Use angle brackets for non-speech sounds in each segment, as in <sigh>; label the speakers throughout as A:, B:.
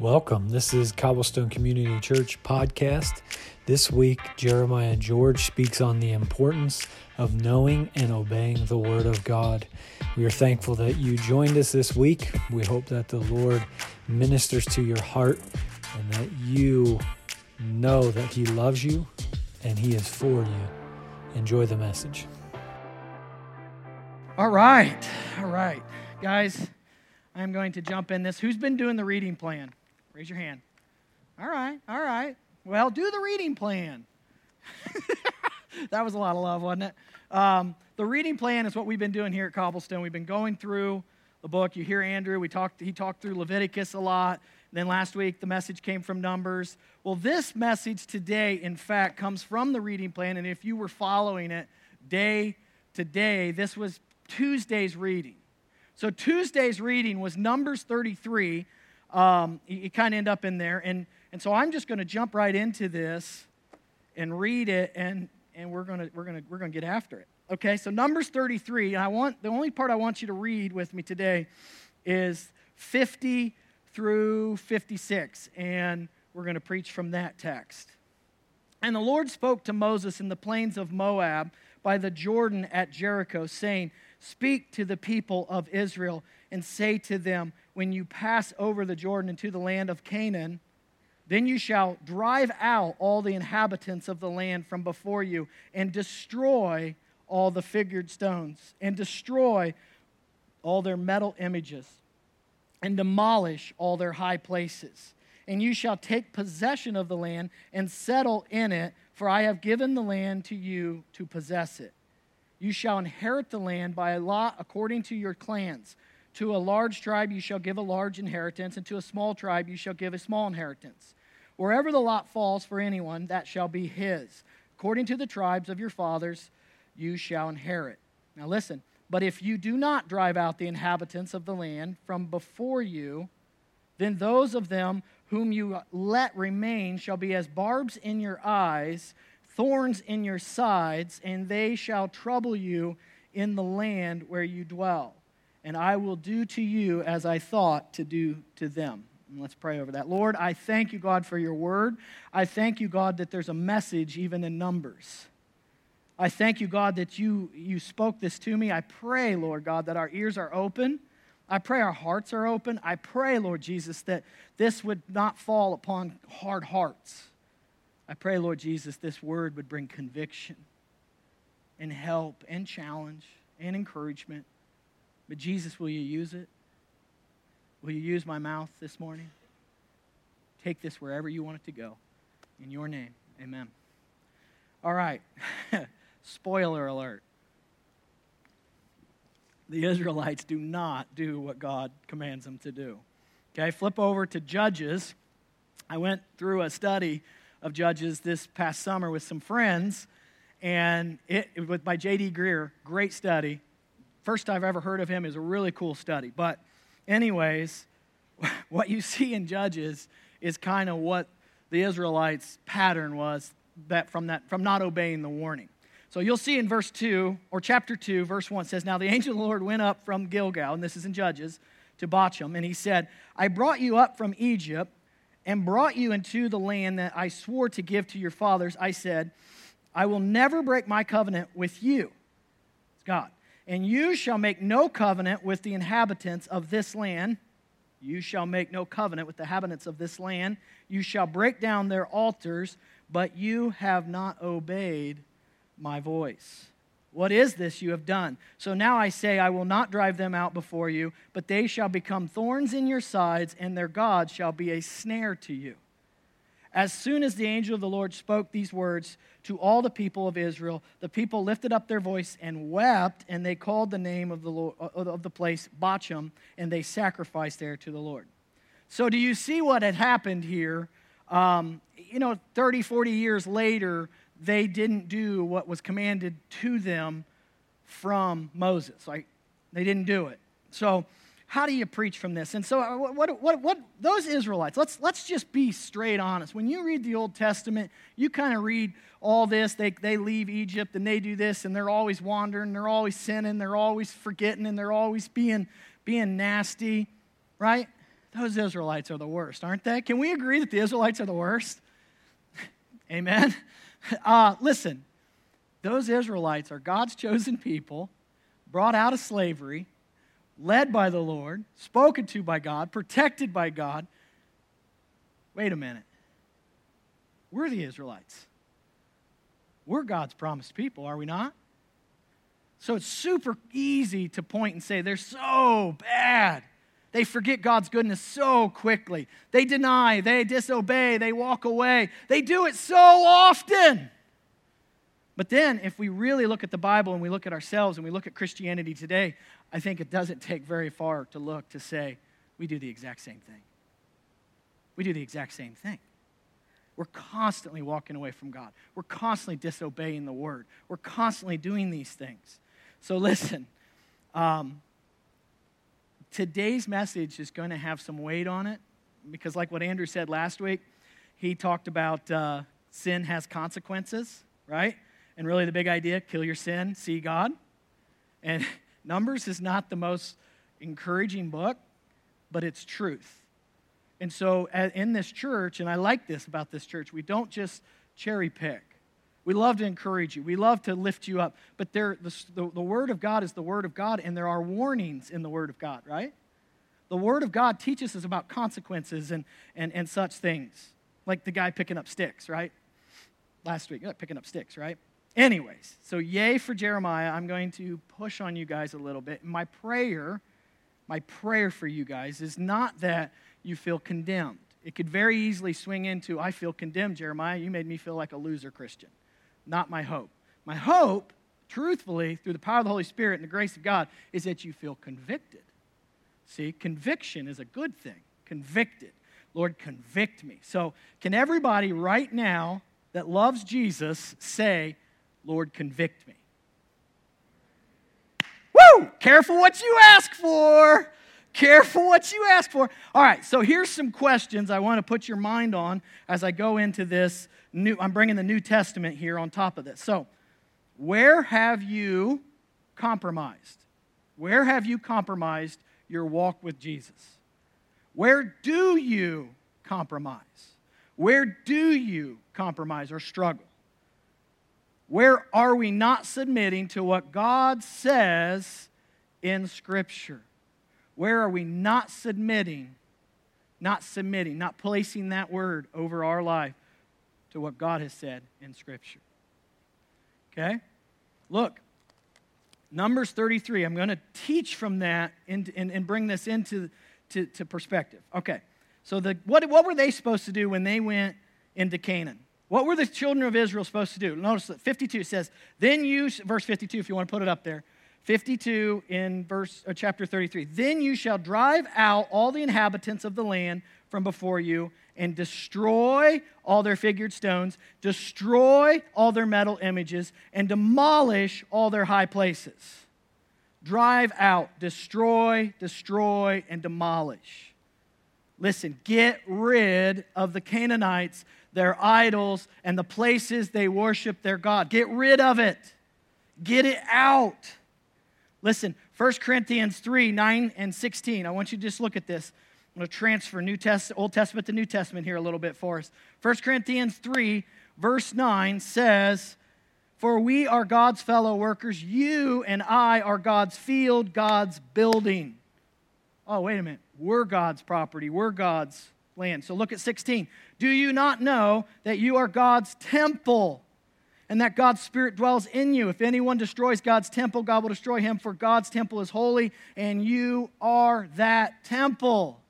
A: Welcome. This is Cobblestone Community Church podcast. This week, Jeremiah George speaks on the importance of knowing and obeying the Word of God. We are thankful that you joined us this week. We hope that the Lord ministers to your heart and that you know that He loves you and He is for you. Enjoy the message.
B: All right. All right. Guys, I'm going to jump in this. Who's been doing the reading plan? Raise your hand. All right, all right. Well, do the reading plan. <laughs> that was a lot of love, wasn't it? Um, the reading plan is what we've been doing here at Cobblestone. We've been going through the book. You hear Andrew. We talked. He talked through Leviticus a lot. And then last week the message came from Numbers. Well, this message today, in fact, comes from the reading plan. And if you were following it day to day, this was Tuesday's reading. So Tuesday's reading was Numbers 33 um, you, you kind of end up in there. And, and so I'm just going to jump right into this and read it, and, and we're going we're gonna, we're gonna get after it. Okay, so Numbers 33, and I want, the only part I want you to read with me today is 50 through 56, and we're going to preach from that text. And the Lord spoke to Moses in the plains of Moab by the Jordan at Jericho, saying, Speak to the people of Israel and say to them, When you pass over the Jordan into the land of Canaan, then you shall drive out all the inhabitants of the land from before you and destroy all the figured stones and destroy all their metal images and demolish all their high places. And you shall take possession of the land and settle in it, for I have given the land to you to possess it. You shall inherit the land by a lot according to your clans. To a large tribe you shall give a large inheritance, and to a small tribe you shall give a small inheritance. Wherever the lot falls for anyone, that shall be his. According to the tribes of your fathers, you shall inherit. Now listen, but if you do not drive out the inhabitants of the land from before you, then those of them whom you let remain shall be as barbs in your eyes thorns in your sides, and they shall trouble you in the land where you dwell. And I will do to you as I thought to do to them. And let's pray over that. Lord, I thank you, God, for your word. I thank you, God, that there's a message even in Numbers. I thank you, God, that you, you spoke this to me. I pray, Lord God, that our ears are open. I pray our hearts are open. I pray, Lord Jesus, that this would not fall upon hard hearts. I pray, Lord Jesus, this word would bring conviction and help and challenge and encouragement. But Jesus, will you use it? Will you use my mouth this morning? Take this wherever you want it to go. In your name, amen. All right. <laughs> Spoiler alert. The Israelites do not do what God commands them to do. Okay, flip over to Judges. I went through a study of Judges this past summer with some friends, and it, it was by J.D. Greear, Great study. First I've ever heard of him is a really cool study. But, anyways, <laughs> what you see in Judges is kind of what the Israelites' pattern was that from that from not obeying the warning. So you'll see in verse 2 or chapter 2 verse 1 says now the angel of the Lord went up from Gilgal and this is in Judges to Bochim and he said I brought you up from Egypt and brought you into the land that I swore to give to your fathers, I said, I will never break my covenant with you. It's God. And you shall make no covenant with the inhabitants of this land. You shall make no covenant with the inhabitants of this land. You shall break down their altars, but you have not obeyed my voice. What is this you have done? So now I say, I will not drive them out before you, but they shall become thorns in your sides, and their God shall be a snare to you. As soon as the angel of the Lord spoke these words to all the people of Israel, the people lifted up their voice and wept, and they called the name of the, Lord, uh, of the place Bochim, and they sacrificed there to the Lord. So, do you see what had happened here? Um, you know, 30, 40 years later, they didn't do what was commanded to them from Moses. Like, they didn't do it. So, how do you preach from this? And so, uh, what, what, what, those Israelites, let's, let's just be straight honest. When you read the Old Testament, you kind of read all this. They, they leave Egypt and they do this, and they're always wandering, they're always sinning, they're always forgetting, and they're always being, being nasty, right? those Israelites are the worst, aren't they? Can we agree that the Israelites are the worst? <laughs> Amen. <laughs> Uh, listen, those Israelites are God's chosen people, brought out of slavery, led by the Lord, spoken to by God, protected by God. Wait a minute. We're the Israelites. We're God's promised people, are we not? So it's super easy to point and say they're so bad. They forget God's goodness so quickly. They deny, they disobey, they walk away. They do it so often. But then, if we really look at the Bible and we look at ourselves and we look at Christianity today, I think it doesn't take very far to look to say we do the exact same thing. We do the exact same thing. We're constantly walking away from God. We're constantly disobeying the word. We're constantly doing these things. So, listen, um, today's message is going to have some weight on it because, like what Andrew said last week, he talked about uh, sin has consequences, right? And really, the big idea kill your sin, see God. And <laughs> Numbers is not the most encouraging book, but it's truth. And so, in this church, and I like this about this church, we don't just cherry pick. We love to encourage you. We love to lift you up. But there, the, the, the, Word of God is the Word of God, and there are warnings in the Word of God, right? The Word of God teaches us about consequences and, and, and such things. Like the guy picking up sticks, right? Last week, picking up sticks, right? Anyways, so yay for Jeremiah. I'm going to push on you guys a little bit. My prayer, my prayer for you guys is not that you feel condemned. It could very easily swing into, I feel condemned, Jeremiah. You made me feel like a loser Christian. Not my hope. My hope, truthfully, through the power of the Holy Spirit and the grace of God, is that you feel convicted. See, conviction is a good thing. Convicted. Lord, convict me. So, can everybody right now that loves Jesus say, Lord, convict me. Woo! Careful what you ask for. Careful what you ask for. All right, so here's some questions I want to put your mind on as I go into this new I'm bringing the New Testament here on top of this. So, where have you compromised? Where have you compromised your walk with Jesus? Where do you compromise? Where do you compromise or struggle? Where are we not submitting to what God says in Scripture? Where are we not submitting, not submitting, not placing that word over our life to what God has said in Scripture? Okay? Look, Numbers 33, I'm going to teach from that and, and, and bring this into to, to perspective. Okay, so the, what, what were they supposed to do when they went into Canaan? What were the children of Israel supposed to do? Notice that 52 says, Then you, verse 52, if you want to put it up there, 52 in verse, uh, chapter 33. Then you shall drive out all the inhabitants of the land from before you and destroy all their figured stones, destroy all their metal images, and demolish all their high places. Drive out, destroy, destroy, and demolish. Listen, get rid of the Canaanites their idols, and the places they worship their God. Get rid of it, get it out. Listen, 1 Corinthians 3 9 and 16. I want you to just look at this. I'm going to transfer New Test- Old Testament to New Testament here a little bit for us. 1 Corinthians 3, verse 9 says, For we are God's fellow workers. You and I are God's field, God's building. Oh, wait a minute. We're God's property. We're God's land. So look at 16. Do you not know that you are God's temple and that God's Spirit dwells in you? If anyone destroys God's temple, God will destroy him, for God's temple is holy, and you are that temple.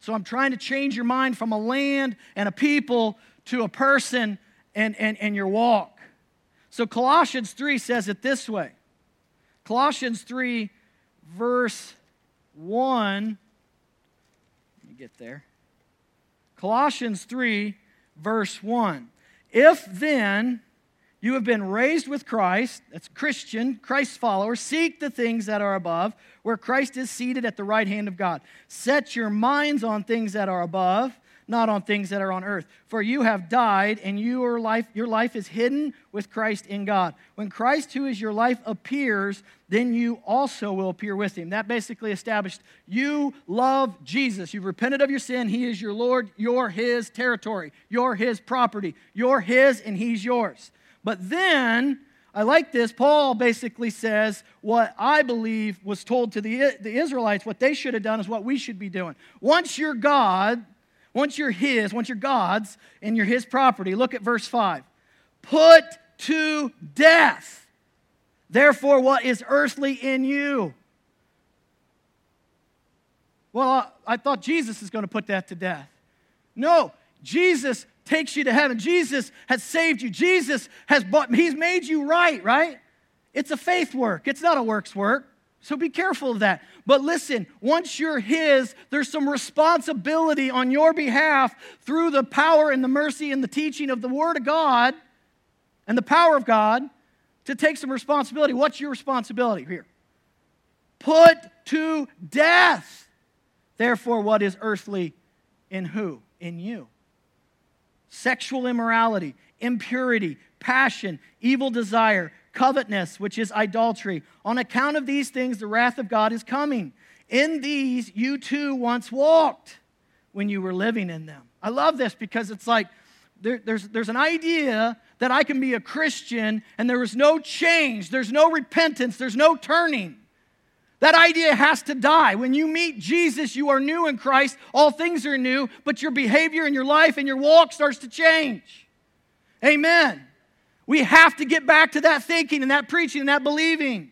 B: So I'm trying to change your mind from a land and a people to a person and, and, and your walk. So Colossians 3 says it this way Colossians 3, verse 1. Let me get there. Colossians 3, verse 1. If then you have been raised with Christ, that's Christian, Christ's follower, seek the things that are above, where Christ is seated at the right hand of God. Set your minds on things that are above, not on things that are on earth. For you have died, and your life, your life is hidden with Christ in God. When Christ, who is your life, appears, then you also will appear with him. That basically established you love Jesus. You've repented of your sin. He is your Lord. You're his territory. You're his property. You're his, and he's yours. But then, I like this. Paul basically says what I believe was told to the, the Israelites, what they should have done is what we should be doing. Once you're God, once you're His, once you're God's and you're His property, look at verse 5. Put to death, therefore, what is earthly in you. Well, I thought Jesus is going to put that to death. No, Jesus takes you to heaven. Jesus has saved you. Jesus has bought, He's made you right, right? It's a faith work, it's not a works work. So be careful of that. But listen, once you're His, there's some responsibility on your behalf through the power and the mercy and the teaching of the Word of God and the power of God to take some responsibility. What's your responsibility here? Put to death, therefore, what is earthly in who? In you. Sexual immorality, impurity, passion, evil desire covetousness, which is idolatry. On account of these things, the wrath of God is coming. In these you too once walked when you were living in them. I love this because it's like there, there's, there's an idea that I can be a Christian and there is no change, there's no repentance, there's no turning. That idea has to die. When you meet Jesus, you are new in Christ. All things are new, but your behavior and your life and your walk starts to change. Amen. We have to get back to that thinking and that preaching and that believing.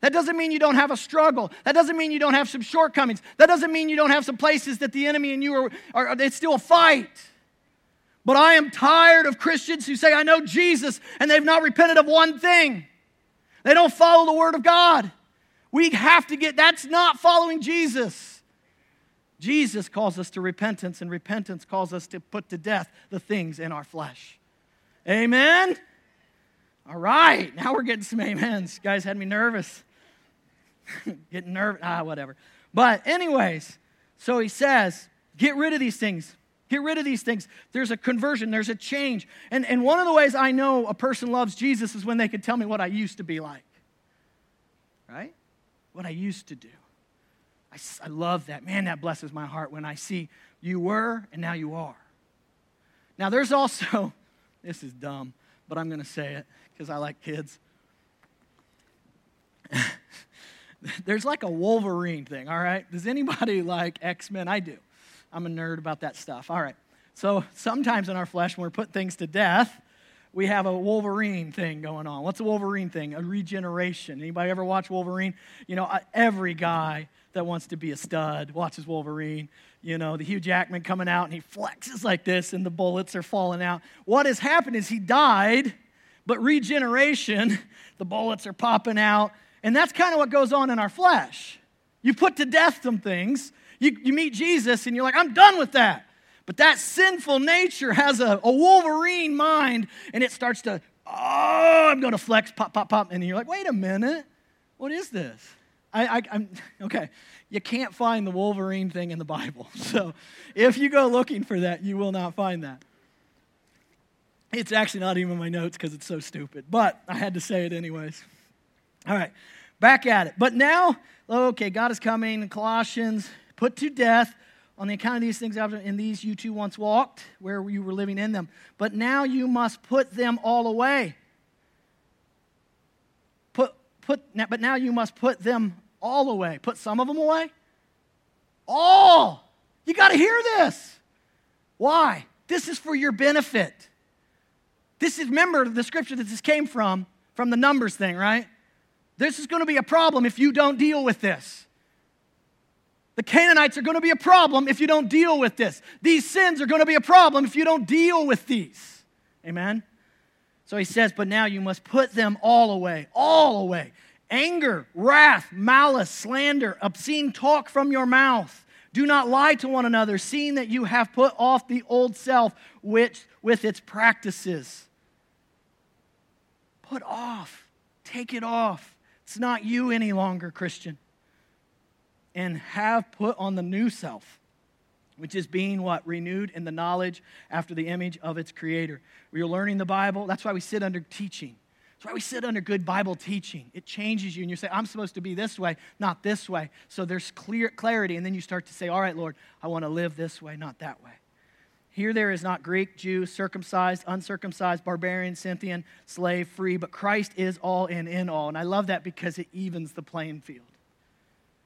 B: That doesn't mean you don't have a struggle. That doesn't mean you don't have some shortcomings. That doesn't mean you don't have some places that the enemy and you are, are it's still a fight. But I am tired of Christians who say, I know Jesus, and they've not repented of one thing. They don't follow the Word of God. We have to get, that's not following Jesus. Jesus calls us to repentance, and repentance calls us to put to death the things in our flesh. Amen? All right, now we're getting some amens. You guys had me nervous. <laughs> getting nervous, ah, whatever. But, anyways, so he says, get rid of these things. Get rid of these things. There's a conversion, there's a change. And, and one of the ways I know a person loves Jesus is when they can tell me what I used to be like. Right? What I used to do. I, I love that. Man, that blesses my heart when I see you were and now you are. Now, there's also, <laughs> this is dumb, but I'm going to say it because I like kids. <laughs> There's like a Wolverine thing, all right? Does anybody <laughs> like X Men? I do. I'm a nerd about that stuff. All right. So sometimes in our flesh, when we're put things to death, we have a Wolverine thing going on. What's a Wolverine thing? A regeneration. Anybody ever watch Wolverine? You know, uh, every guy that wants to be a stud watches Wolverine. You know, the Hugh Jackman coming out and he flexes like this and the bullets are falling out. What has happened is he died but regeneration, <laughs> the bullets are popping out. And that's kind of what goes on in our flesh. You put to death some things. You, you meet Jesus and you're like, I'm done with that. But that sinful nature has a, a Wolverine mind and it starts to, oh, I'm going to flex, pop, pop, pop. And you're like, wait a minute. What is this? I, I, I'm, <laughs> okay, you can't find the Wolverine thing in the Bible. <laughs> So if you go looking for that, you will not find that. It's actually not even in my notes because it's so stupid, but I had to say it anyways. All right, back at it. But now, okay, God is coming. Colossians, put to death on the account of these things in these you too once walked, where you were living in them. But now you must put them all away. Put, put, but now you must put them all away. Put some of them away? All. You got to hear this. Why? This is for your benefit. This is, remember the scripture that this came from, from the Numbers thing, right? This is going to be a problem if you don't deal with this. The Canaanites are going to be a problem if you don't deal with this. These sins are going to be a problem if you don't deal with these. Amen? So he says, But now you must put them all away, all away. Anger, wrath, malice, slander, obscene talk from your mouth. Do not lie to one another, seeing that you have put off the old self which, with its practices Put off. Take it off. It's not you any longer, Christian. And have put on the new self, which is being what? Renewed in the knowledge after the image of its creator. Are learning the Bible. That's why we sit under teaching. That's why we sit under good Bible teaching. It changes you, and you say, I'm supposed to be this way, not this way. So there's clear clarity, and then you start to say, All right, Lord, I want to live this way, not that way. Here there is not Greek, Jew, circumcised, uncircumcised, barbarian, Scythian, slave, free, but Christ is all and in all. And I love that because it evens the playing field.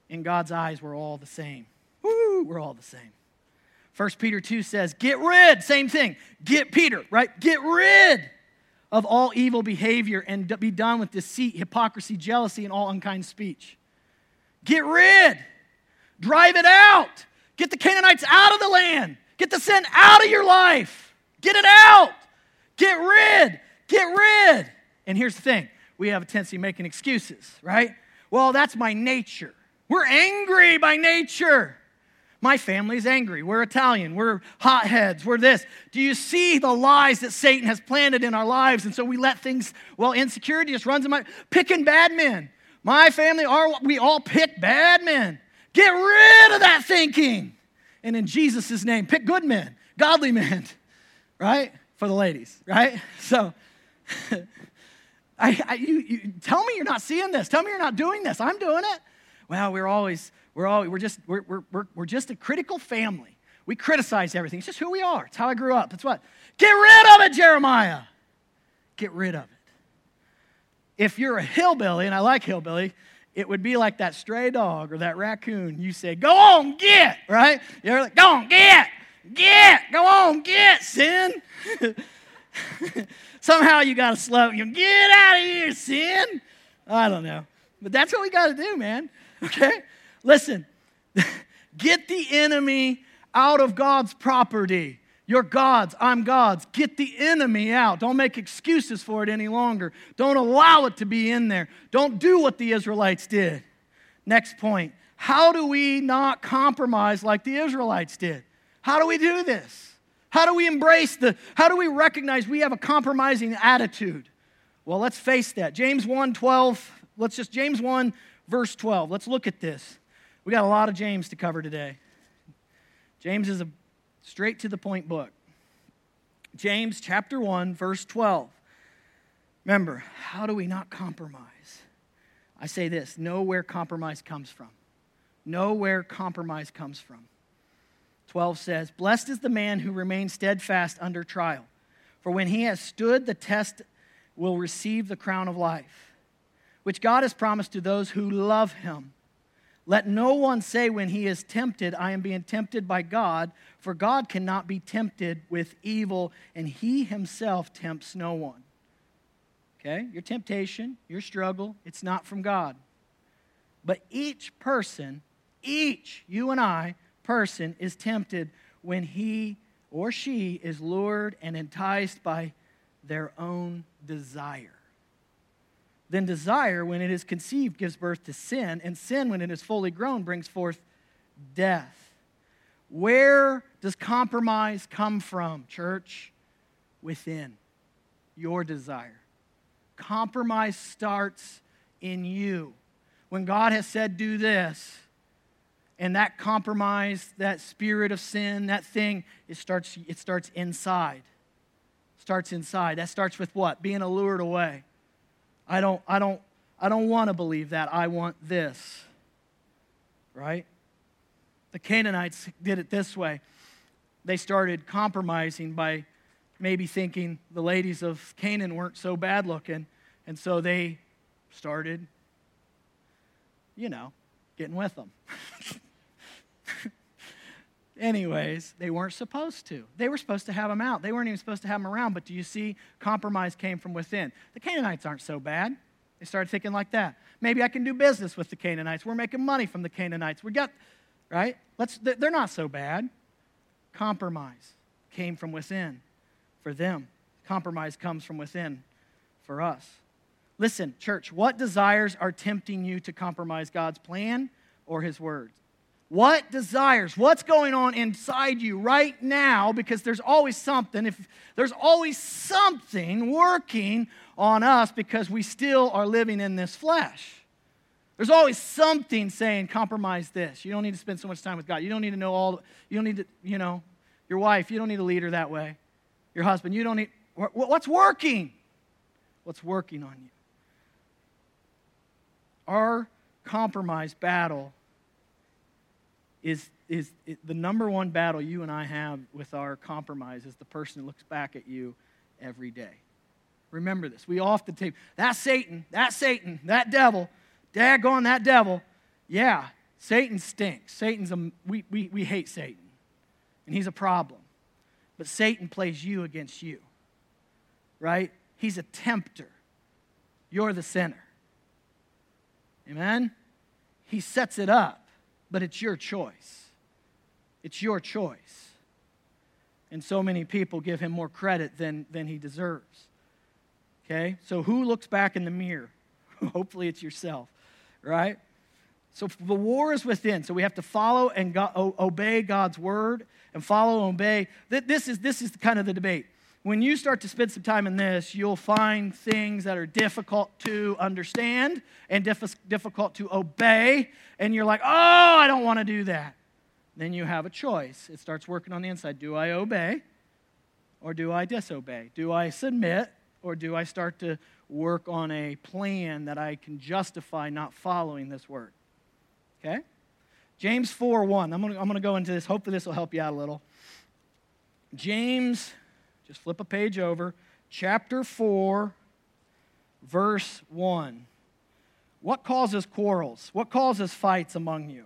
B: In God's eyes, we're all the same. Woo, we're all the same. 1 Peter 2 says, Get rid, same thing. Get Peter, right? Get rid of all evil behavior and be done with deceit, hypocrisy, jealousy, and all unkind speech. Get rid, drive it out. Get the Canaanites out of the land. Get the sin out of your life. Get it out. Get rid. Get rid. And here's the thing we have a tendency making excuses, right? Well, that's my nature. We're angry by nature. My family's angry. We're Italian. We're hotheads. We're this. Do you see the lies that Satan has planted in our lives? And so we let things, well, insecurity just runs in my picking bad men. My family are we all pick bad men. Get rid of that thinking. And in Jesus' name, pick good men, godly men, <laughs> right? For the ladies, right? <laughs> So <laughs> I, I you, you, tell me you're not seeing this. Tell me you're not doing this. I'm doing it. Well, we're always we're, all, we're, just, we're, we're, we're just a critical family. We criticize everything. It's just who we are. It's how I grew up. That's what. Get rid of it, Jeremiah. Get rid of it. If you're a hillbilly, and I like hillbilly, it would be like that stray dog or that raccoon. You say, go on, get, right? You're like, go on, get, get, go on, get, sin. <laughs> Somehow you got to slow, you get out of here, sin. I don't know. But that's what we got to do, man. <laughs> Okay? Listen, <laughs> get the enemy out of God's property. You're God's, I'm God's. Get the enemy out. Don't make excuses for it any longer. Don't allow it to be in there. Don't do what the Israelites did. Next point how do we not compromise like the Israelites did? How do we do this? How do we embrace the, how do we recognize we have a compromising attitude? Well, let's face that. James 1 12, let's just, James 1, verse 12. Let's look at this. We got a lot of James to cover today. James is a straight to the point book. James chapter 1, verse 12. Remember, how do we not compromise? I say this know where compromise comes from. Know where compromise comes from. 12 says, Blessed is the man who remains steadfast under trial, for when he has stood the test, will receive the crown of life, which God has promised to those who love him. Let no one say when he is tempted, I am being tempted by God, for God cannot be tempted with evil, and he himself tempts no one. Okay? Your temptation, your struggle, it's not from God. But each person, each, you and I, person, is tempted when he or she is lured and enticed by their own desire. Then desire, when it is conceived, gives birth to sin, and sin, when it is fully grown, brings forth death. Where does compromise come from, church? Within your desire. Compromise starts in you. When God has said, do this, and that compromise, that spirit of sin, that thing, it starts, it starts inside. Starts inside. That starts with what? Being allured away. I don't, I don't, I don't want to believe that. I want this. Right? The Canaanites did it this way. They started compromising by maybe thinking the ladies of Canaan weren't so bad looking, and so they started, you know, getting with them. <laughs> Anyways, they weren't supposed to. They were supposed to have them out. They weren't even supposed to have them around. But do you see, compromise came from within. The Canaanites aren't so bad. They started thinking like that. Maybe I can do business with the Canaanites. We're making money from the Canaanites. We got, right? Let's, they're not so bad. Compromise came from within for them. Compromise comes from within for us. Listen, church, what desires are tempting you to compromise God's plan or His words? What desires? What's going on inside you right now? Because there's always something. If there's always something working on us because we still are living in this flesh. There's always something saying, compromise this. You don't need to spend so much time with God. You don't need to know all, you don't need to, you know, your wife, you don't need to lead her that way. Your husband, you don't need, what's working? What's working on you? Our compromise battle is, is the number one battle you and I have with our compromise is the person who looks back at you every day. Remember this. We often take that Satan, that Satan, that devil, daggone that devil. Yeah, Satan stinks. Satan's a, we, we, we hate Satan, and he's a problem. But Satan plays you against you, right? He's a tempter. You're the sinner. Amen? He sets it up, but it's your choice. It's your choice. And so many people give him more credit than, than he deserves. Okay? So who looks back in the mirror? <laughs> Hopefully it's yourself, right? So the war is within. So we have to follow and go, obey God's word and follow and obey. This is, this is kind of the debate when you start to spend some time in this, you'll find things that are difficult to understand and diff- difficult to obey. And you're like, oh, I don't want to do that. Then you have a choice. It starts working on the inside. Do I obey or do I disobey? Do I submit or do I start to work on a plan that I can justify not following this word? Okay? James 4 1. I'm going to I'm going to go into this. Hopefully, this will help you out a little. James just flip a page over. Chapter 4, verse 1. What causes quarrels? What causes fights among you?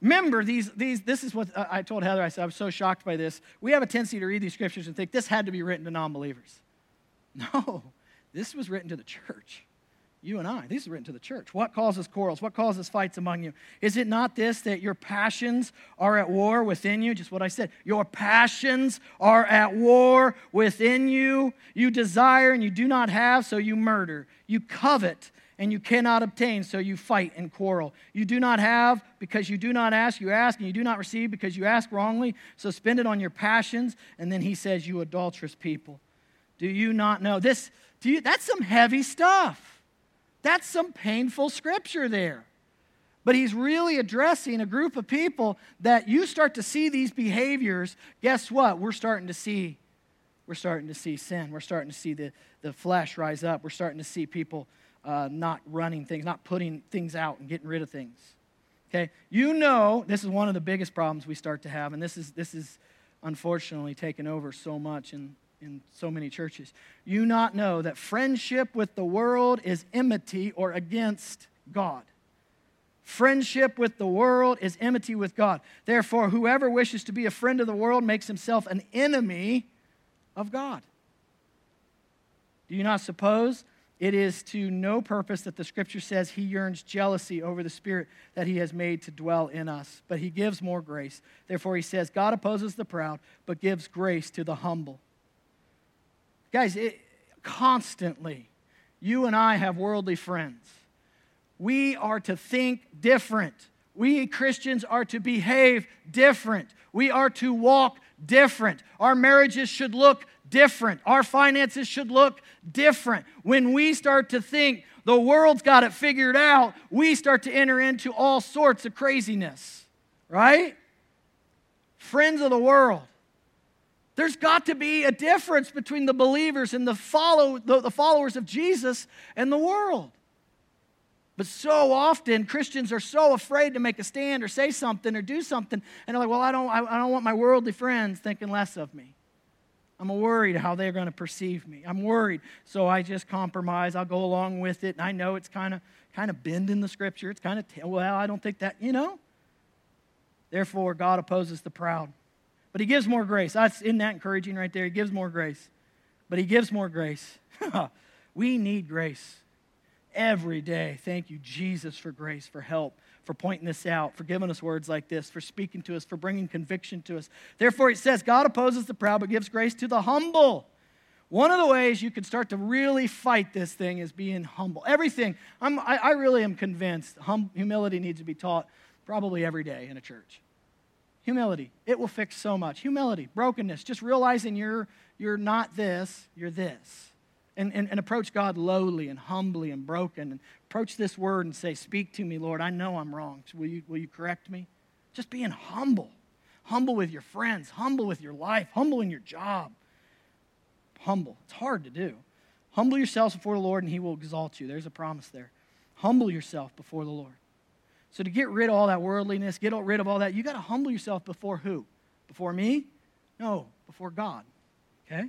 B: Remember, these, these, this is what uh, I told Heather. I said, I was so shocked by this. We have a tendency to read these scriptures and think this had to be written to non believers. <laughs> No, this was written to the church. You and I. These are written to the church. What causes quarrels? What causes fights among you? Is it not this that your passions are at war within you? Just what I said. Your passions are at war within you. You desire and you do not have, so you murder. You covet and you cannot obtain, so you fight and quarrel. You do not have because you do not ask. You ask and you do not receive because you ask wrongly, so spend it on your passions. And then he says, You adulterous people. Do you not know? This, do you, that's some heavy stuff. That's some painful scripture there. But he's really addressing a group of people that you start to see these behaviors. Guess what? We're starting to see. We're starting to see sin. We're starting to see the, the flesh rise up. We're starting to see people uh, not running things, not putting things out and getting rid of things. Okay? You know, this is one of the biggest problems we start to have, and this is, this is unfortunately taken over so much in, in so many churches. You not know that friendship with the world is enmity or against God. Friendship with the world is enmity with God. Therefore, whoever wishes to be a friend of the world makes himself an enemy of God. Do you not suppose it is to no purpose that the scripture says he yearns jealousy over the spirit that he has made to dwell in us, but he gives more grace. Therefore, he says, God opposes the proud, but gives grace to the humble. Guys, it, constantly, you and I have worldly friends. We are to think different. We Christians are to behave different. We are to walk different. Our marriages should look different. Our finances should look different. When we start to think the world's got it figured out, we start to enter into all sorts of craziness, right? Friends of the world. There's got to be a difference between the believers and the, follow, the, the followers of Jesus and the world. But so often, Christians are so afraid to make a stand or say something or do something. And they're like, well, I don't, I, I don't want my worldly friends thinking less of me. I'm worried how they're going to perceive me. I'm worried. So I just compromise. I'll go along with it. And I know it's kind of kind of bending the scripture. It's kind of, well, I don't think that, you know. Therefore, God opposes the proud. But he gives more grace. That's, isn't that encouraging right there? He gives more grace. But he gives more grace. <laughs> we need grace every day. Thank you, Jesus, for grace, for help, for pointing this out, for giving us words like this, for speaking to us, for bringing conviction to us. Therefore, it says, God opposes the proud, but gives grace to the humble. One of the ways you can start to really fight this thing is being humble. Everything, I, I really am convinced hum, humility needs to be taught probably every day in a church. Humility. It will fix so much. Humility, brokenness, just realizing you're, you're not this, you're this. And, and, and approach God lowly and humbly and broken and approach this word and say, Speak to me, Lord. I know I'm wrong. Will you, will you correct me? Just being humble. Humble with your friends, humble with your life, humble in your job. Humble. It's hard to do. Humble yourselves before the Lord, and he will exalt you. There's a promise there. Humble yourself before the Lord. So, to get rid of all that worldliness, get rid of all that, you got to humble yourself before who? Before me? No, before God. Okay?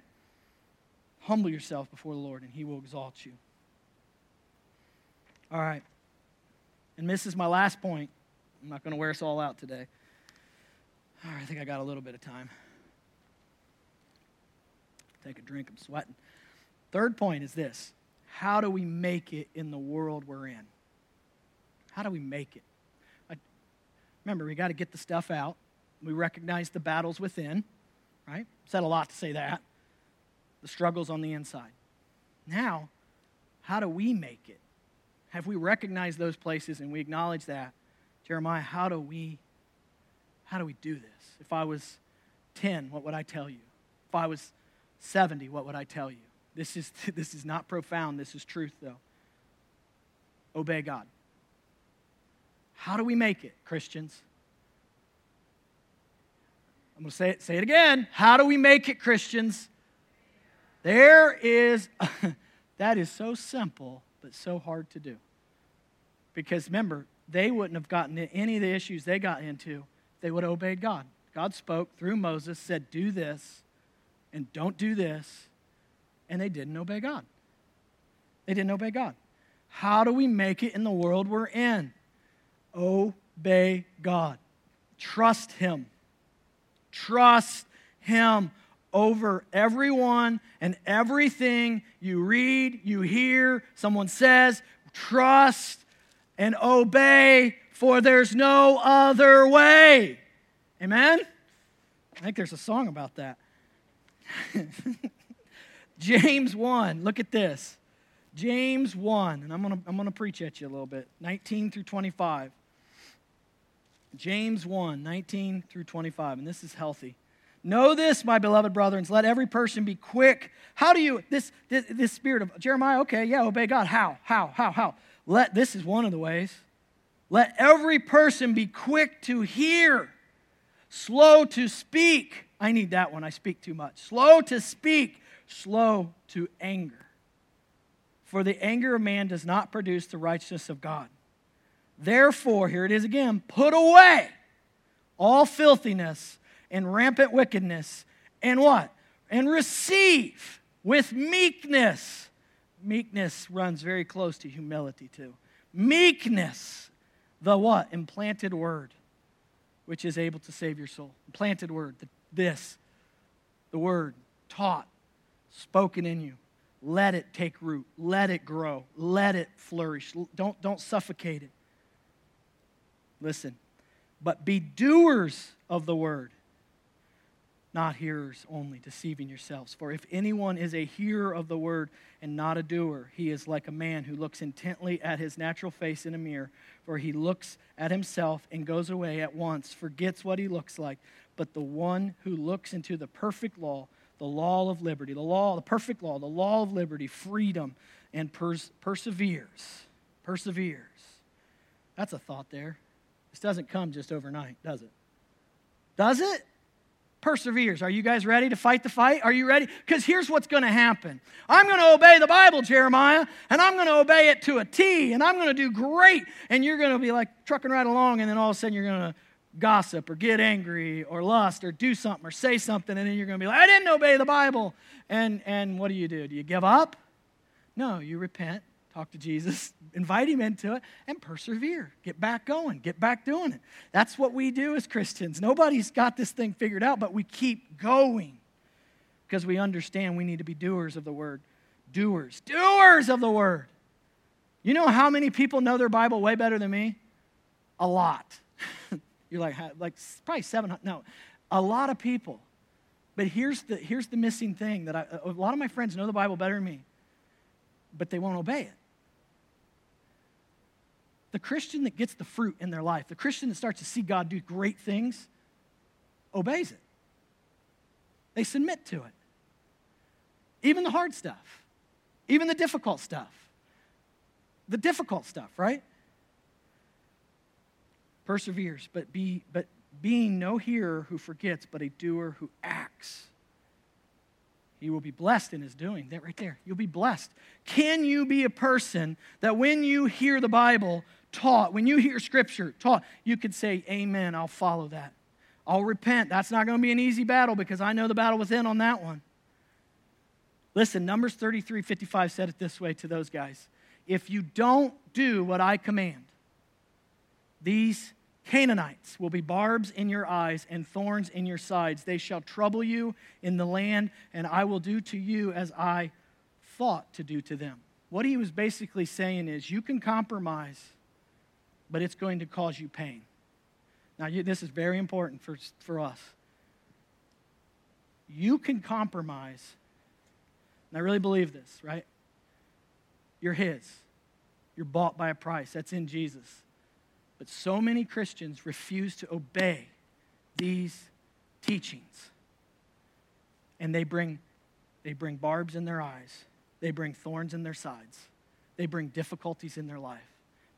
B: Humble yourself before the Lord, and he will exalt you. All right. And this is my last point. I'm not going to wear us all out today. All right, I think I got a little bit of time. Take a drink, I'm sweating. Third point is this How do we make it in the world we're in? How do we make it? Remember, we got to get the stuff out. We recognize the battles within, right? Said a lot to say that. The struggles on the inside. Now, how do we make it? Have we recognized those places and we acknowledge that? Jeremiah, how do we how do we do this? If I was 10, what would I tell you? If I was 70, what would I tell you? This is, <laughs> this is not profound. This is truth, though. Obey God. How do we make it, Christians? I'm going to say it, say it again. How do we make it, Christians? There is, <laughs> that is so simple, but so hard to do. Because remember, they wouldn't have gotten any of the issues they got into they would have obeyed God. God spoke through Moses, said, Do this and don't do this. And they didn't obey God. They didn't obey God. How do we make it in the world we're in? Obey God. Trust Him. Trust Him over everyone and everything you read, you hear, someone says. Trust and obey for there's no other way. Amen? I think there's a song about that. <laughs> James 1, look at this. James 1, and I'm going to I'm going to preach at you a little bit. 19 through 25. James 1, 19 through 25, and this is healthy. Know this, my beloved brethren, let every person be quick. How do you, this, this, this spirit of Jeremiah, okay, yeah, obey God. How? How? How? How? Let, this is one of the ways. Let every person be quick to hear, slow to speak. I need that one. I speak too much. Slow to speak, slow to anger. For the anger of man does not produce the righteousness of God. Therefore, here it is again put away all filthiness and rampant wickedness, and what? And receive with meekness. Meekness runs very close to humility, too. Meekness the what? Implanted word, which is able to save your soul. Implanted word, the, this, the word taught, spoken in you. Let it take root. Let it grow. Let it flourish. Don't, don't suffocate it. Listen, but be doers of the word not hearers only, deceiving yourselves. For if anyone is a hearer of the word and not a doer, he is like a man who looks intently at his natural face in a mirror. For he looks at himself and goes away at once, forgets what he looks like. But the one who looks into the perfect law, the law of liberty, the law, the perfect law, the law of liberty, freedom, and pers- perseveres, perseveres. That's a thought there. This doesn't come just overnight, does it? Does it? perseveres. Are you guys ready to fight the fight? Are you ready? Because here's what's going to happen I'm going to obey the Bible, Jeremiah, and I'm going to obey it to a T, and I'm going to do great. And you're going to be like trucking right along, and then all of a sudden you're going to gossip or get angry or lust or do something or say something, and then you're going to be like, I didn't obey the Bible. And, and what do you do? Do you give up? No, you repent talk to Jesus, <laughs> invite him into it, and persevere. Get back going, get back doing it. That's what we do as Christians. Nobody's got this thing figured out, but we keep going because we understand we need to be doers of the word. Doers, doers of the word. You know how many people know their Bible way better than me? A lot. <laughs> You're like, like probably 700. No, a lot of people. But here's the, here's the missing thing that I, a lot of my friends know the Bible better than me, but they won't obey it. The Christian that gets the fruit in their life, the Christian that starts to see God do great things, obeys it. They submit to it. Even the hard stuff, even the difficult stuff. the difficult stuff, right? Perseveres, but be but being no hearer who forgets, but a doer who acts. He will be blessed in his doing. That right there. You'll be blessed. Can you be a person that when you hear the Bible taught, when you hear scripture taught, you could say, Amen, I'll follow that. I'll repent. That's not going to be an easy battle because I know the battle within on that one. Listen, Numbers 33 55 said it this way to those guys If you don't do what I command, these Canaanites will be barbs in your eyes and thorns in your sides. They shall trouble you in the land, and I will do to you as I thought to do to them. What he was basically saying is you can compromise, but it's going to cause you pain. Now, you, this is very important for, for us. You can compromise, and I really believe this, right? You're his. You're bought by a price. That's in Jesus. But so many Christians refuse to obey these teachings. And they bring, they bring barbs in their eyes, they bring thorns in their sides, they bring difficulties in their life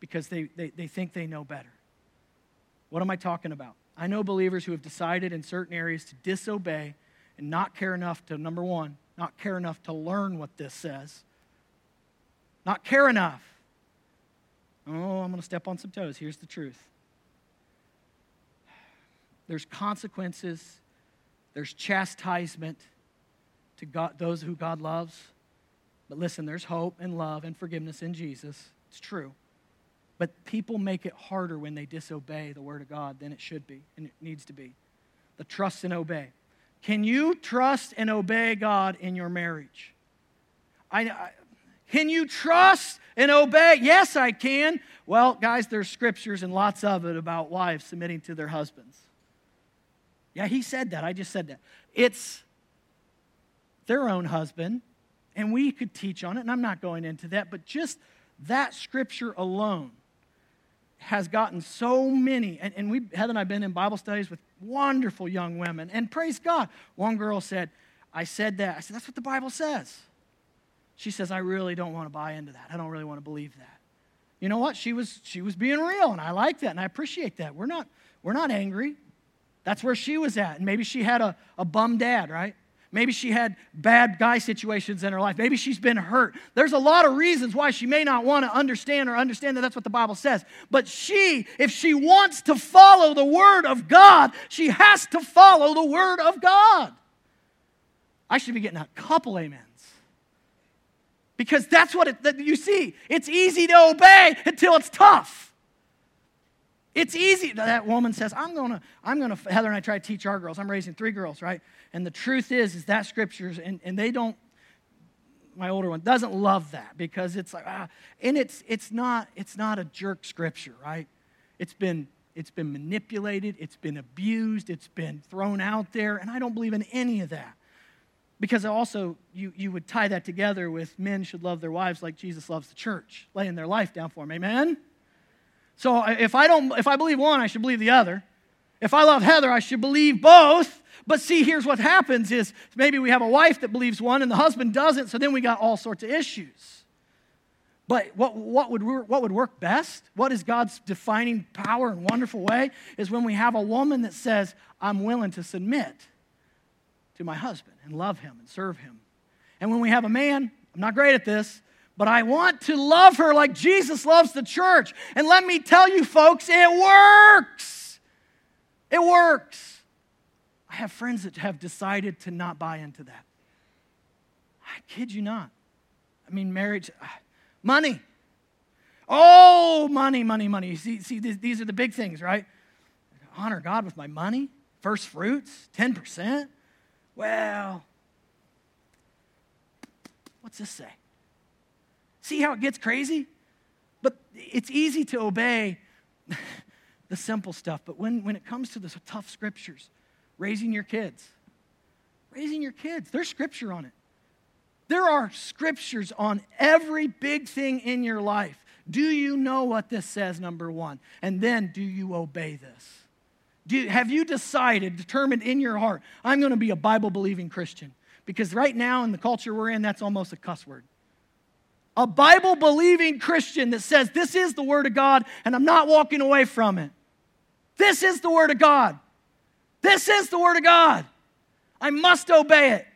B: because they, they, they think they know better. What am I talking about? I know believers who have decided in certain areas to disobey and not care enough to, number one, not care enough to learn what this says, not care enough Oh, I'm going to step on some toes. Here's the truth there's consequences, there's chastisement to God, those who God loves. But listen, there's hope and love and forgiveness in Jesus. It's true. But people make it harder when they disobey the Word of God than it should be and it needs to be. The trust and obey. Can you trust and obey God in your marriage? I, I can you trust and obey? Yes, I can. Well, guys, there's scriptures and lots of it about wives submitting to their husbands. Yeah, he said that. I just said that. It's their own husband, and we could teach on it, and I'm not going into that, but just that scripture alone has gotten so many, and, and we, Heather and I have been in Bible studies with wonderful young women, and praise God. One girl said, I said that. I said, that's what the Bible says. She says, I really don't want to buy into that. I don't really want to believe that. You know what? She was, she was being real, and I like that, and I appreciate that. We're not, we're not angry. That's where she was at. And maybe she had a, a bum dad, right? Maybe she had bad guy situations in her life. Maybe she's been hurt. There's a lot of reasons why she may not want to understand or understand that that's what the Bible says. But she, if she wants to follow the Word of God, she has to follow the Word of God. I should be getting a couple amens. Because that's what it, that you see. It's easy to obey until it's tough. It's easy. That woman says, I'm going to, I'm going to, Heather and I try to teach our girls. I'm raising three girls, right? And the truth is, is that scriptures, and, and they don't, my older one doesn't love that because it's like, ah, and it's, it's not, it's not a jerk scripture, right? It's been, it's been manipulated, it's been abused, it's been thrown out there, and I don't believe in any of that. Because also, you, you would tie that together with men should love their wives like Jesus loves the church, laying their life down for them. Amen? So if I, don't, if I believe one, I should believe the other. If I love Heather, I should believe both. But see, here's what happens is maybe we have a wife that believes one and the husband doesn't, so then we got all sorts of issues. But what, what, would, what would work best? What is God's defining power and wonderful way? Is when we have a woman that says, I'm willing to submit to my husband and love him and serve him. And when we have a man, I'm not great at this, but I want to love her like Jesus loves the church. And let me tell you, folks, it works. It works. I have friends that have decided to not buy into that. I kid you not. I mean, marriage, ah, money. Oh, money, money, money. See, see these are the big things, right? Honor God with my money, first fruits, 10%. Well, what's this say? See how it gets crazy? But it's easy to obey <laughs> the simple stuff. But when, when it comes to the tough scriptures, raising your kids, raising your kids, there's scripture on it. There are scriptures on every big thing in your life. Do you know what this says, number one? And then, do you obey this? Do, have you decided, determined in your heart, I'm going to be a Bible believing Christian? Because right now in the culture we're in, that's almost a cuss word. A Bible believing Christian that says, This is the Word of God and I'm not walking away from it. This is the Word of God. This is the Word of God. I must obey it.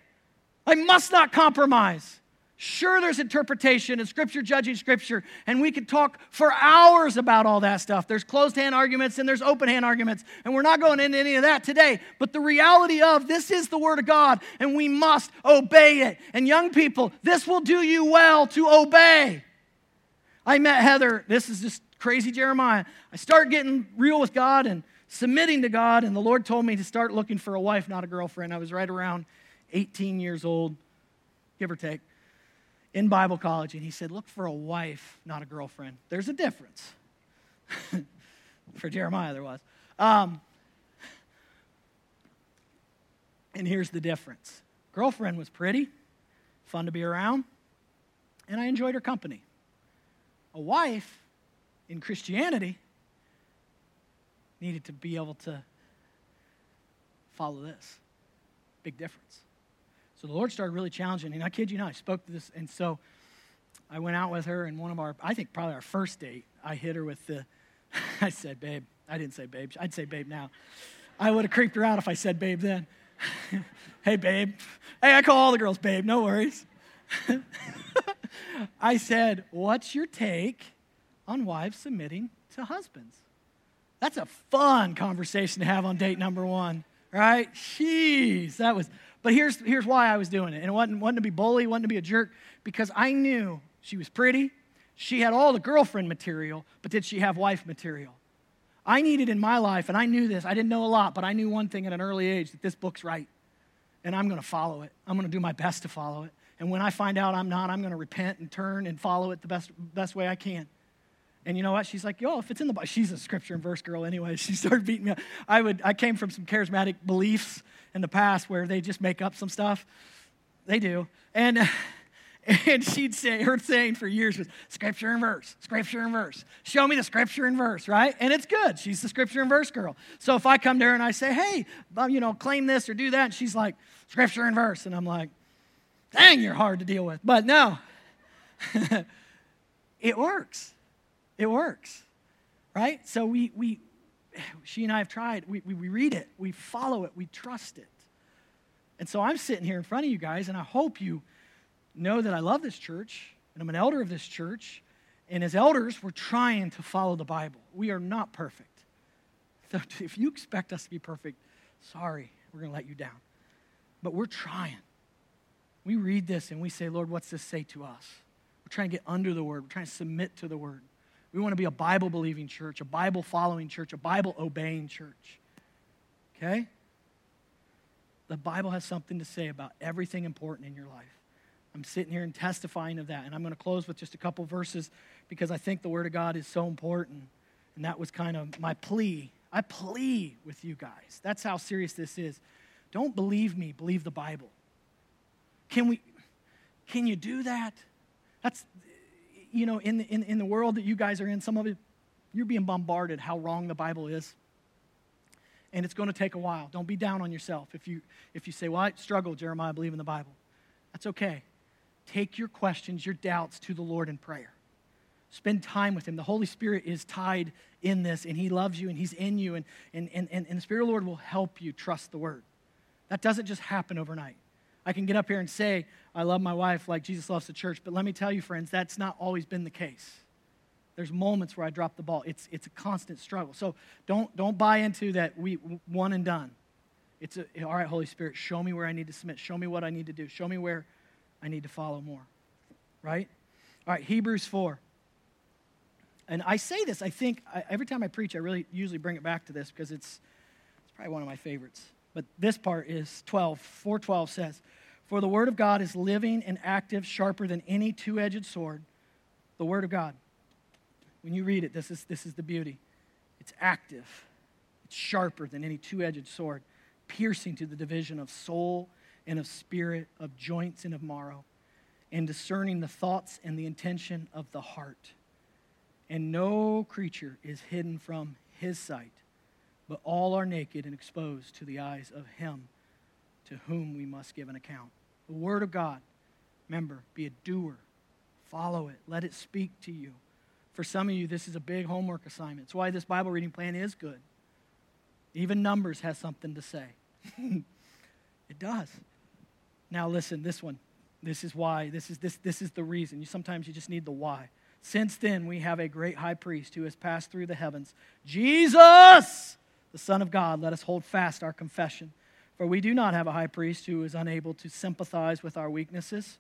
B: I must not compromise. Sure, there's interpretation and scripture judging scripture, and we could talk for hours about all that stuff. There's closed hand arguments and there's open hand arguments, and we're not going into any of that today. But the reality of this is the Word of God, and we must obey it. And young people, this will do you well to obey. I met Heather, this is just crazy Jeremiah. I started getting real with God and submitting to God, and the Lord told me to start looking for a wife, not a girlfriend. I was right around 18 years old, give or take in Bible college, and he said, Look for a wife, not a girlfriend. There's a difference. <laughs> for Jeremiah, there was. Um, and here's the difference girlfriend was pretty, fun to be around, and I enjoyed her company. A wife in Christianity needed to be able to follow this. Big difference. So the Lord started really challenging, and I kid you not, I spoke to this, and so I went out with her, and one of our, I think probably our first date, I hit her with the, <laughs> I said, babe. I didn't say babe. I'd say babe now. I would have creeped her out if I said babe then. <laughs> hey, babe. Hey, I call all the girls babe, no worries. <laughs> I said, What's your take on wives submitting to husbands? That's a fun conversation to have on date number one, right? Jeez, that was, but here's, here's why I was doing it. And it wasn't, wasn't to be bully, wasn't to be a jerk, because I knew she was pretty. She had all the girlfriend material, but did she have wife material? I needed in my life, and I knew this. I didn't know a lot, but I knew one thing at an early age that this book's right. And I'm going to follow it. I'm going to do my best to follow it. And when I find out I'm not, I'm going to repent and turn and follow it the best, best way I can. And you know what? She's like, yo, if it's in the Bible, she's a scripture and verse girl anyway. <laughs> She started beating me up. I would, I came from some charismatic beliefs in the past where they just make up some stuff. They do. And, <laughs> and she'd say, her saying for years was scripture and verse, scripture and verse. Show me the scripture and verse, right? And it's good. She's the scripture and verse girl. So if I come to her and I say, hey, um, you know, claim this or do that, and she's like, scripture and verse. And I'm like, dang, you're hard to deal with. But no, <laughs> it works. It works, right? So we, we she and I have tried. We, we, we read it, we follow it, we trust it. And so I'm sitting here in front of you guys, and I hope you know that I love this church, and I'm an elder of this church. And as elders, we're trying to follow the Bible. We are not perfect. So <laughs> if you expect us to be perfect, sorry, we're going to let you down. But we're trying. We read this and we say, Lord, what's this say to us? We're trying to get under the word, we're trying to submit to the word. We want to be a Bible believing church, a Bible following church, a Bible obeying church. Okay? The Bible has something to say about everything important in your life. I'm sitting here and testifying of that. And I'm going to close with just a couple verses because I think the Word of God is so important. And that was kind of my plea. I plea with you guys. That's how serious this is. Don't believe me, believe the Bible. Can we can you do that? That's you know, in the, in, in the world that you guys are in, some of it, you're being bombarded how wrong the Bible is. And it's going to take a while. Don't be down on yourself if you, if you say, Well, I struggle, Jeremiah, I believe in the Bible. That's okay. Take your questions, your doubts to the Lord in prayer. Spend time with Him. The Holy Spirit is tied in this, and He loves you, and He's in you, and, and, and, and the Spirit of the Lord will help you trust the Word. That doesn't just happen overnight. I can get up here and say, I love my wife like Jesus loves the church, but let me tell you, friends, that's not always been the case. There's moments where I drop the ball. It's, it's a constant struggle. So don't, don't buy into that we one and done. It's a, all right, Holy Spirit, show me where I need to submit. Show me what I need to do. Show me where I need to follow more. Right? All right, Hebrews 4. And I say this, I think, I, every time I preach, I really usually bring it back to this because it's, it's probably one of my favorites. But this part is 12. 412 says, For the word of God is living and active, sharper than any two edged sword. The word of God. When you read it, this is, this is the beauty. It's active, it's sharper than any two edged sword, piercing to the division of soul and of spirit, of joints and of marrow, and discerning the thoughts and the intention of the heart. And no creature is hidden from his sight but all are naked and exposed to the eyes of Him to whom we must give an account. The Word of God, remember, be a doer, Follow it. Let it speak to you. For some of you, this is a big homework assignment. It's why this Bible reading plan is good. Even Numbers has something to say. <laughs> it does. Now listen, this one. This is why. This is this this is the reason. You sometimes you just need the why. Since then we have a great high priest who has passed through the heavens. Jesus, the Son of God, let us hold fast our confession. For we do not have a high priest who is unable to sympathize with our weaknesses,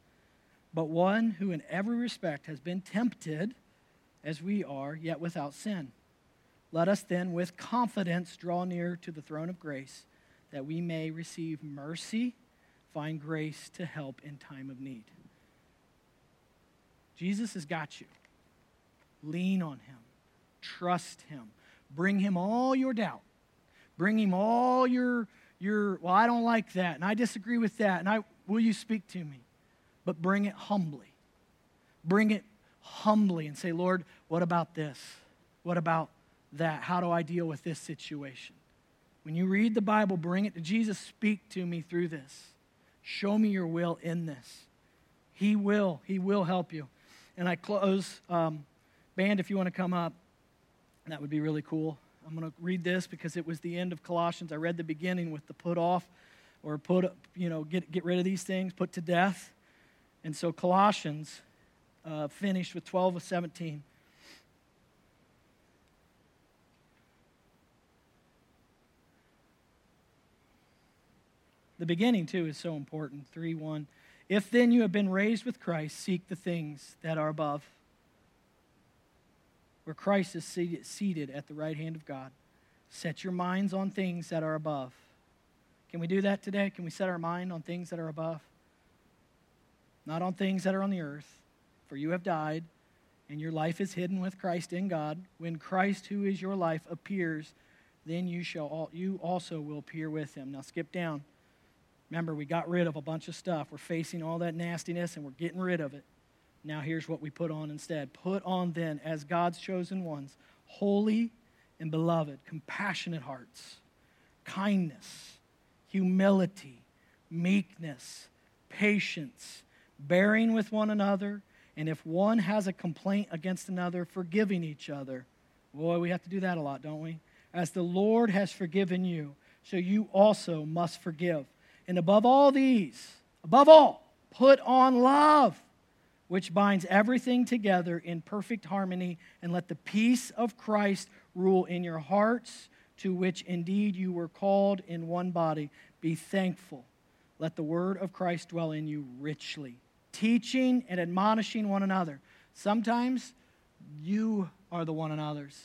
B: but one who in every respect has been tempted as we are, yet without sin. Let us then with confidence draw near to the throne of grace that we may receive mercy, find grace to help in time of need. Jesus has got you. Lean on him. Trust him. Bring him all your doubt. Bring him all your your well I don't like that and I disagree with that and I will you speak to me? But bring it humbly. Bring it humbly and say, "Lord, what about this? What about that? How do I deal with this situation?" When you read the Bible, bring it to Jesus. Speak to me through this. Show me your will in this. He will. He will help you. And I close. Um, band, if you want to come up, that would be really cool. I'm going to read this because it was the end of Colossians. I read the beginning with the put off or put, you know, get, get rid of these things, put to death. And so Colossians uh, finished with 12 of 17. The beginning, too, is so important. 3 1. If then you have been raised with Christ, seek the things that are above, where Christ is seated at the right hand of God. Set your minds on things that are above. Can we do that today? Can we set our mind on things that are above? Not on things that are on the earth, for you have died, and your life is hidden with Christ in God. When Christ, who is your life, appears, then you shall all, you also will appear with him. Now skip down. Remember, we got rid of a bunch of stuff. We're facing all that nastiness and we're getting rid of it. Now, here's what we put on instead Put on then, as God's chosen ones, holy and beloved, compassionate hearts, kindness, humility, meekness, patience, bearing with one another, and if one has a complaint against another, forgiving each other. Boy, we have to do that a lot, don't we? As the Lord has forgiven you, so you also must forgive. And above all these, above all, put on love, which binds everything together in perfect harmony, and let the peace of Christ rule in your hearts, to which indeed you were called in one body. Be thankful. Let the word of Christ dwell in you richly, teaching and admonishing one another. Sometimes you are the one another's.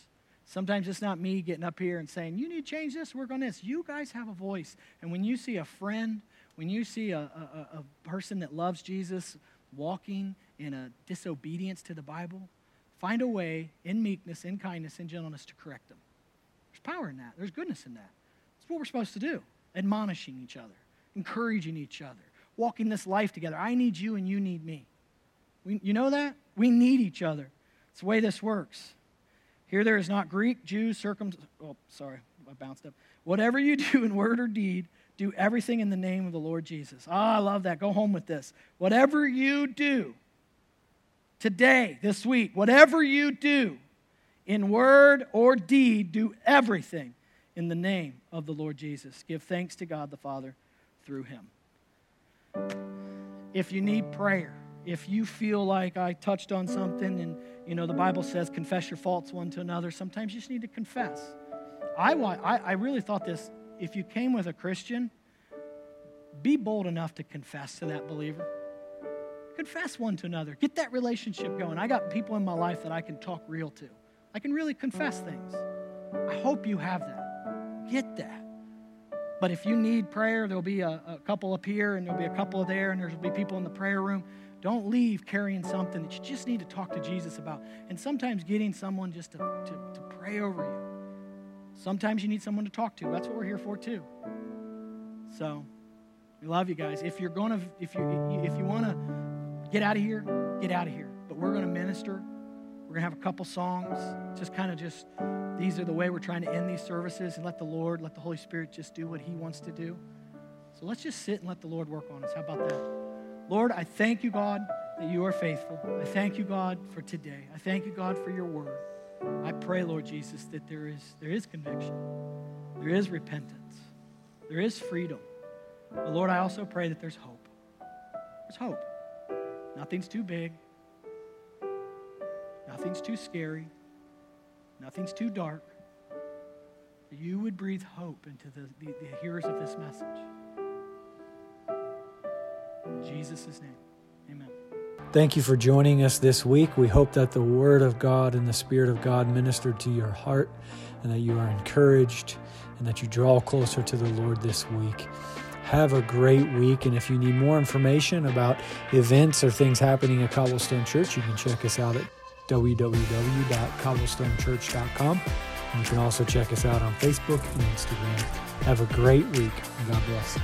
B: Sometimes it's not me getting up here and saying, you need to change this, work on this. You guys have a voice. And when you see a friend, when you see a, a, a person that loves Jesus walking in a disobedience to the Bible, find a way in meekness, in kindness, in gentleness to correct them. There's power in that, there's goodness in that. That's what we're supposed to do admonishing each other, encouraging each other, walking this life together. I need you and you need me. We, you know that? We need each other. It's the way this works. Here there is not Greek, Jew, circumcised. Oh, sorry, I bounced up. Whatever you <laughs> do in word or deed, do everything in the name of the Lord Jesus. Ah, I love that. Go home with this. Whatever you do today, this week, whatever you do in word or deed, do everything in the name of the Lord Jesus. Give thanks to God the Father through him. If you need prayer, if you feel like I touched on something and you know the Bible says confess your faults one to another, sometimes you just need to confess. I want I, I really thought this if you came with a Christian, be bold enough to confess to that believer. Confess one to another. Get that relationship going. I got people in my life that I can talk real to. I can really confess things. I hope you have that. Get that. But if you need prayer, there'll be a, a couple up here and there'll be a couple there, and there'll be people in the prayer room. Don't leave carrying something that you just need to talk to Jesus about. And sometimes getting someone just to, to, to pray over you. Sometimes you need someone to talk to. That's what we're here for too. So, we love you guys. If you're to, if you if you want to get out of here, get out of here. But we're going to minister. We're going to have a couple songs. Just kind of just these are the way we're trying to end these services and let the Lord, let the Holy Spirit just do what He wants to do. So let's just sit and let the Lord work on us. How about that? Lord, I thank you, God, that you are faithful. I thank you, God, for today. I thank you, God, for your word. I pray, Lord Jesus, that there is, there is conviction, there is repentance, there is freedom. But Lord, I also pray that there's hope. There's hope. Nothing's too big, nothing's too scary, nothing's too dark. You would breathe hope into the, the, the hearers of this message. In Jesus' name, amen.
A: Thank you for joining us this week. We hope that the Word of God and the Spirit of God ministered to your heart and that you are encouraged and that you draw closer to the Lord this week. Have a great week. And if you need more information about events or things happening at Cobblestone Church, you can check us out at www.cobblestonechurch.com. And you can also check us out on Facebook and Instagram. Have a great week God bless.